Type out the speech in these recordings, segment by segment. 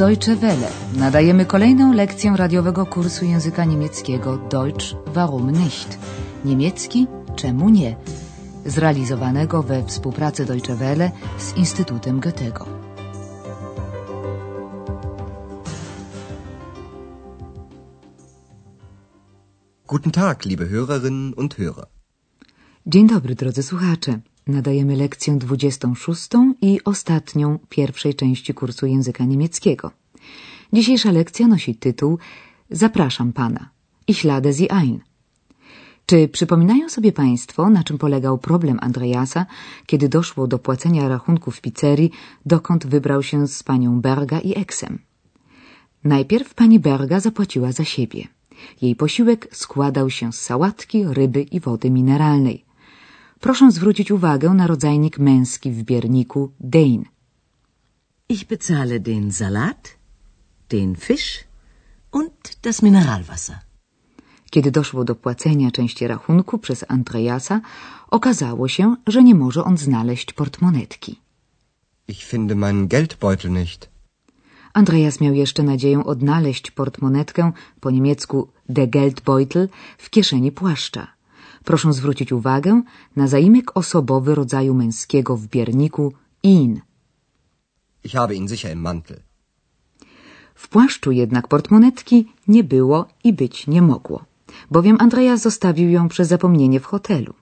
Deutsche Welle. Nadajemy kolejną lekcję radiowego kursu języka niemieckiego Deutsch warum nicht? Niemiecki czemu nie? Zrealizowanego we współpracy Deutsche Welle z Instytutem Goethego. Guten Tag, liebe Hörerinnen und Hörer. Dzień dobry, drodzy słuchacze. Nadajemy lekcję 26 i ostatnią pierwszej części kursu języka niemieckiego. Dzisiejsza lekcja nosi tytuł Zapraszam pana. Ich lade Sie ein. Czy przypominają sobie Państwo, na czym polegał problem Andreasa, kiedy doszło do płacenia rachunków w pizzerii, dokąd wybrał się z panią Berga i Eksem? Najpierw pani Berga zapłaciła za siebie. Jej posiłek składał się z sałatki, ryby i wody mineralnej. Proszę zwrócić uwagę na rodzajnik męski w bierniku den. Ich bezahle den Salat, den Fisch und das Mineralwasser. Kiedy doszło do płacenia części rachunku przez Andreasa, okazało się, że nie może on znaleźć portmonetki. Ich finde meinen Geldbeutel nicht. Andreas miał jeszcze nadzieję odnaleźć portmonetkę, po niemiecku der Geldbeutel, w kieszeni płaszcza. Proszę zwrócić uwagę na zaimek osobowy rodzaju męskiego w bierniku in. Ich habe ihn sicher im Mantel. W płaszczu jednak portmonetki nie było i być nie mogło, bowiem Andreas zostawił ją przez zapomnienie w hotelu.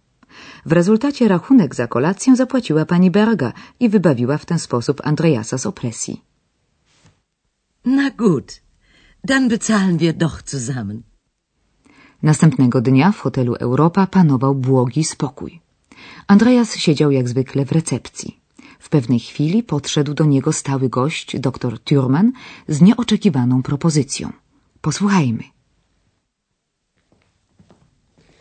W rezultacie rachunek za kolację zapłaciła pani Berga i wybawiła w ten sposób Andreasa z opresji. Na gut, dann bezahlen wir doch zusammen. Następnego dnia w hotelu Europa panował błogi spokój. Andreas siedział jak zwykle w recepcji. W pewnej chwili podszedł do niego stały gość, dr Thurman, z nieoczekiwaną propozycją. Posłuchajmy.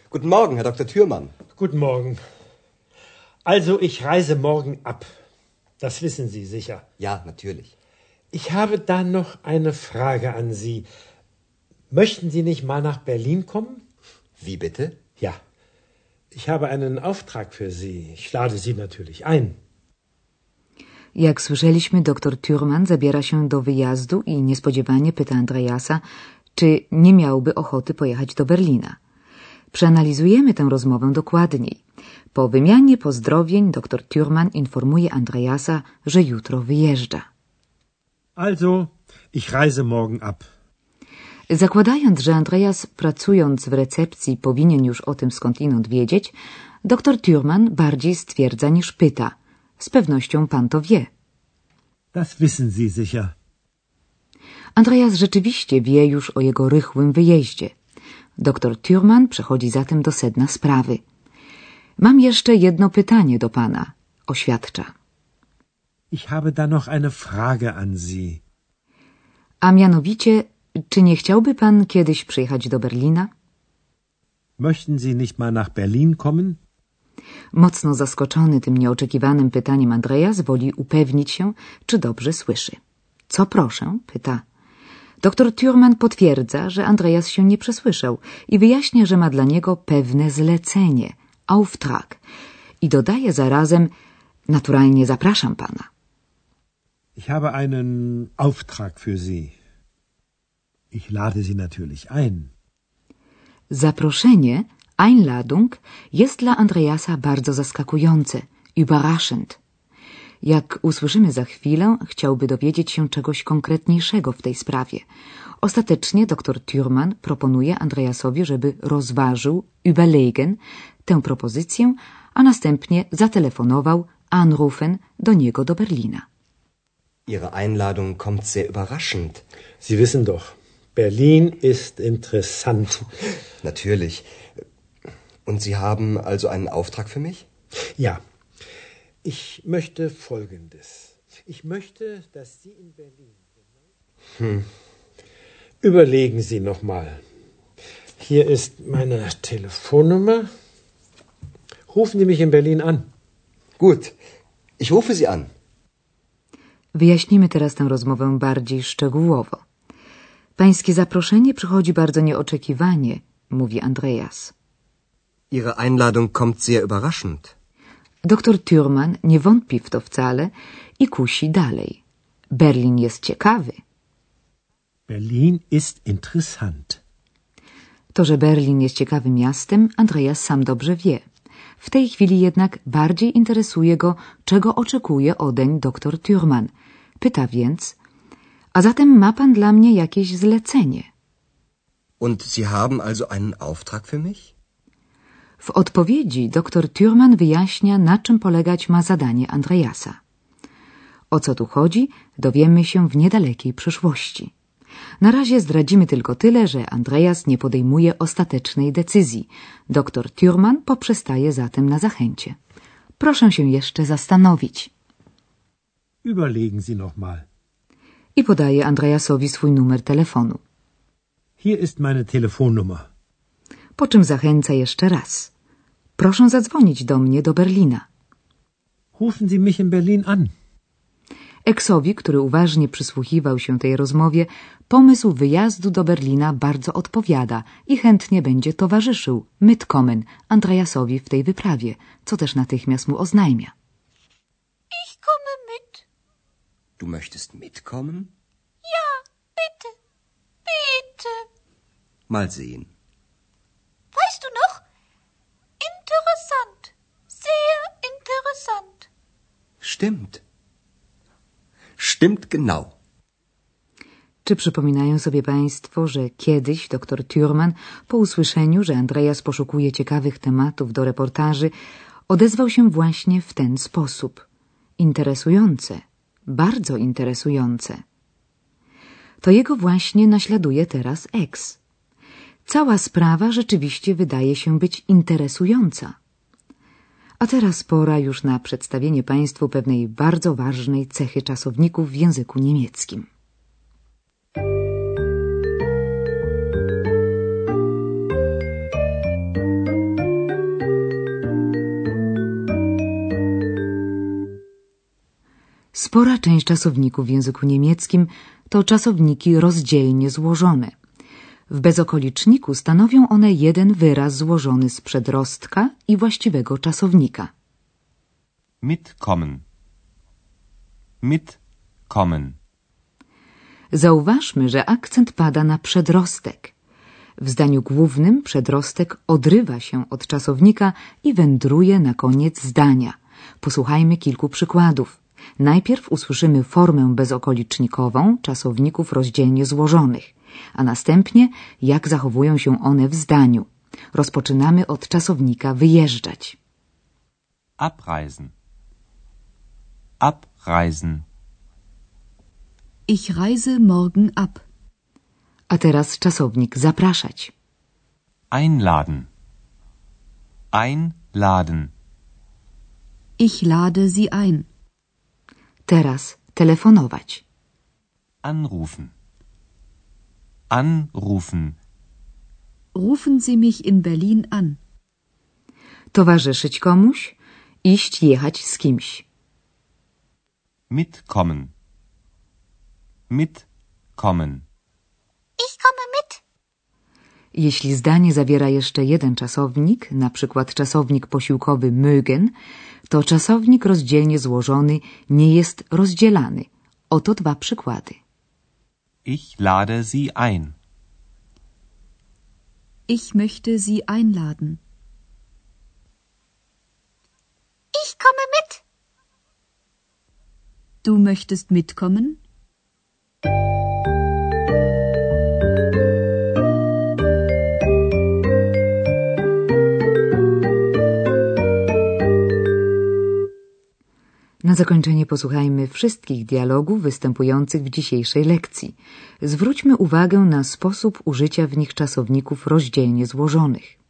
Guten Morgen, Herr Dr. Thürmann. Guten Morgen. Also, ich reise morgen ab. Das wissen Sie sicher. Ja, natürlich. Ich habe da noch eine Frage an Sie. Möchten Sie nicht mal nach Berlin kommen? Wie bitte? Ja. Ich habe einen Auftrag für Sie. Ich lade Sie natürlich ein. Jak słyszeliśmy, dr Thurman zabiera się do wyjazdu i niespodziewanie pyta Andreasa, czy nie miałby ochoty pojechać do Berlina. Przeanalizujemy tę rozmowę dokładniej. Po wymianie pozdrowień dr Thurman informuje Andreasa, że jutro wyjeżdża. Also, ich reise morgen ab. Zakładając, że Andreas pracując w recepcji powinien już o tym skądinąd wiedzieć, dr Thurman bardziej stwierdza niż pyta. Z pewnością pan to wie. Das wissen Sie sicher. Andreas rzeczywiście wie już o jego rychłym wyjeździe. Dr Thurman przechodzi zatem do sedna sprawy. Mam jeszcze jedno pytanie do pana, oświadcza. Ich habe da noch eine Frage an Sie. A mianowicie, czy nie chciałby pan kiedyś przyjechać do Berlina? Möchten Sie nicht mal nach Berlin kommen? Mocno zaskoczony tym nieoczekiwanym pytaniem Andreas woli upewnić się, czy dobrze słyszy. Co proszę? pyta. Doktor Thurman potwierdza, że Andreas się nie przesłyszał i wyjaśnia, że ma dla niego pewne zlecenie, Auftrag. I dodaje zarazem, naturalnie zapraszam pana. Ich habe einen Auftrag für Sie. Ich lade Sie natürlich ein. Zaproszenie, Einladung, jest dla Andreasa bardzo zaskakujące, überraschend. Jak usłyszymy za chwilę, chciałby dowiedzieć się czegoś konkretniejszego w tej sprawie. Ostatecznie dr Thurman proponuje Andreasowi, żeby rozważył, überlegen, tę propozycję, a następnie zatelefonował, anrufen, do niego do Berlina. Ihre Einladung kommt sehr überraschend. Sie wissen doch, Berlin ist interessant. Natürlich. Und Sie haben also einen Auftrag für mich? Ja, ich möchte Folgendes. Ich möchte, dass Sie in Berlin. Hm. Überlegen Sie noch mal. Hier ist meine Telefonnummer. Rufen Sie mich in Berlin an. Gut, ich rufe Sie an. Wyjaśnimy teraz tę rozmowę bardziej szczegółowo. Pańskie zaproszenie przychodzi bardzo nieoczekiwanie, mówi Andreas. Ihre Einladung kommt sehr überraschend. Doktor Thurman nie wątpi w to wcale i kusi dalej. Berlin jest ciekawy. Berlin ist interessant. To, że Berlin jest ciekawym miastem, Andreas sam dobrze wie. W tej chwili jednak bardziej interesuje go, czego oczekuje odeń dr Thürmann. Pyta więc, a zatem ma pan dla mnie jakieś zlecenie? Und Sie haben also einen Auftrag für mich? W odpowiedzi dr Thürmann wyjaśnia, na czym polegać ma zadanie Andreasa. O co tu chodzi, dowiemy się w niedalekiej przyszłości. Na razie zdradzimy tylko tyle, że Andreas nie podejmuje ostatecznej decyzji. Doktor Thürmann poprzestaje zatem na zachęcie. Proszę się jeszcze zastanowić. Überlegen Sie noch mal. I podaje Andreasowi swój numer telefonu. Hier ist meine Telefonnummer. Po czym zachęca jeszcze raz. Proszę zadzwonić do mnie do Berlina. Rufen Sie mich in Berlin an. Eksowi, który uważnie przysłuchiwał się tej rozmowie, pomysł wyjazdu do Berlina bardzo odpowiada i chętnie będzie towarzyszył Mitkommen Andreasowi w tej wyprawie, co też natychmiast mu oznajmia. Ich komme mit. Du möchtest mitkommen? Ja, bitte. Bitte. Mal sehen. Weißt du noch? Interessant. Sehr interessant. Stimmt. Stimmt genau. Czy przypominają sobie Państwo, że kiedyś dr Thürmann po usłyszeniu, że Andreas poszukuje ciekawych tematów do reportaży, odezwał się właśnie w ten sposób. Interesujące, bardzo interesujące. To jego właśnie naśladuje teraz ex. Cała sprawa rzeczywiście wydaje się być interesująca. A teraz pora już na przedstawienie Państwu pewnej bardzo ważnej cechy czasowników w języku niemieckim. Spora część czasowników w języku niemieckim to czasowniki rozdzielnie złożone – w bezokoliczniku stanowią one jeden wyraz złożony z przedrostka i właściwego czasownika. Mitkommen. Mitkommen. Zauważmy, że akcent pada na przedrostek. W zdaniu głównym przedrostek odrywa się od czasownika i wędruje na koniec zdania. Posłuchajmy kilku przykładów. Najpierw usłyszymy formę bezokolicznikową czasowników rozdzielnie złożonych a następnie jak zachowują się one w zdaniu. Rozpoczynamy od czasownika wyjeżdżać. Abreisen. Abreisen. Ich reise morgen ab. A teraz czasownik zapraszać. Einladen. Einladen. Ich lade Sie ein. Teraz telefonować. Anrufen. Anrufen. Rufen Sie mich in Berlin an. Towarzyszyć komuś, iść, jechać z kimś. Mitkommen. Mitkommen. Ich komme mit. Jeśli zdanie zawiera jeszcze jeden czasownik, na przykład czasownik posiłkowy mögen, to czasownik rozdzielnie złożony nie jest rozdzielany. Oto dwa przykłady. Ich lade Sie ein. Ich möchte Sie einladen. Ich komme mit. Du möchtest mitkommen? Na zakończenie posłuchajmy wszystkich dialogów występujących w dzisiejszej lekcji. Zwróćmy uwagę na sposób użycia w nich czasowników rozdzielnie złożonych.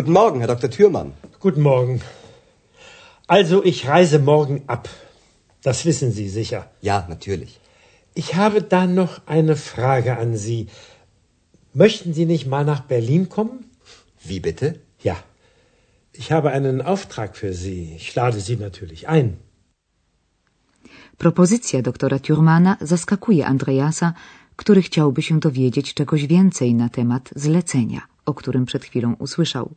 Guten Morgen, Herr Dr. Thürmann. Guten Morgen. Also, ich reise morgen ab. Das wissen Sie sicher. Ja, natürlich. Ich habe da noch eine Frage an Sie. Möchten Sie nicht mal nach Berlin kommen? Wie bitte? Ja. Ich habe einen Auftrag für Sie. Ich lade Sie natürlich ein. Propozycja doktora Thurmana zaskakuje Andreasa, który chciałby się dowiedzieć czegoś więcej na temat zlecenia, o którym przed chwilą usłyszał.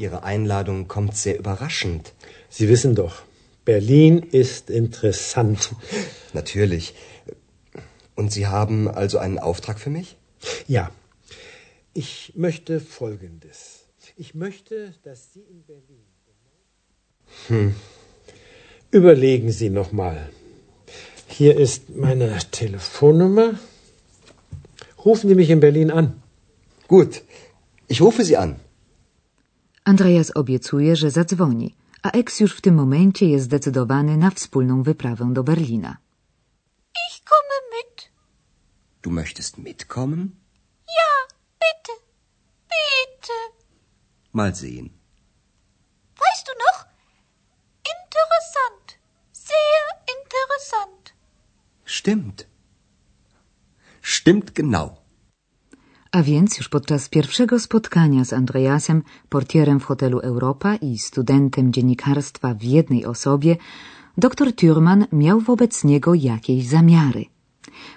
Ihre Einladung kommt sehr überraschend. Sie wissen doch, Berlin ist interessant. Natürlich. Und Sie haben also einen Auftrag für mich? Ja. Ich möchte Folgendes. Ich möchte, dass Sie in Berlin. Hm. Überlegen Sie noch mal. Hier ist meine Telefonnummer. Rufen Sie mich in Berlin an. Gut. Ich rufe Sie an. Andreas obiecuje, że zadzwoni, a Eks już w tym momencie jest zdecydowany na wspólną wyprawę do Berlina. Ich komme mit. Du möchtest mitkommen? Ja, bitte. Bitte. Mal sehen. Weißt du noch? Interessant. Sehr interessant. Stimmt. Stimmt genau. A więc już podczas pierwszego spotkania z Andreasem, portierem w hotelu Europa i studentem dziennikarstwa w jednej osobie, dr Thurman miał wobec niego jakieś zamiary.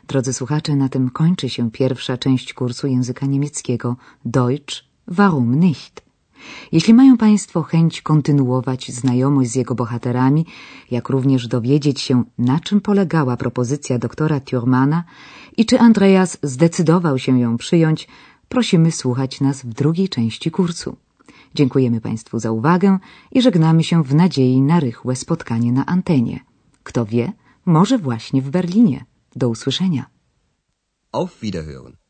Drodzy słuchacze, na tym kończy się pierwsza część kursu języka niemieckiego Deutsch warum nicht? Jeśli mają Państwo chęć kontynuować znajomość z jego bohaterami, jak również dowiedzieć się, na czym polegała propozycja doktora Thurmana i czy Andreas zdecydował się ją przyjąć, prosimy słuchać nas w drugiej części kursu. Dziękujemy Państwu za uwagę i żegnamy się w nadziei na rychłe spotkanie na antenie. Kto wie, może właśnie w Berlinie. Do usłyszenia. Auf Wiederhören.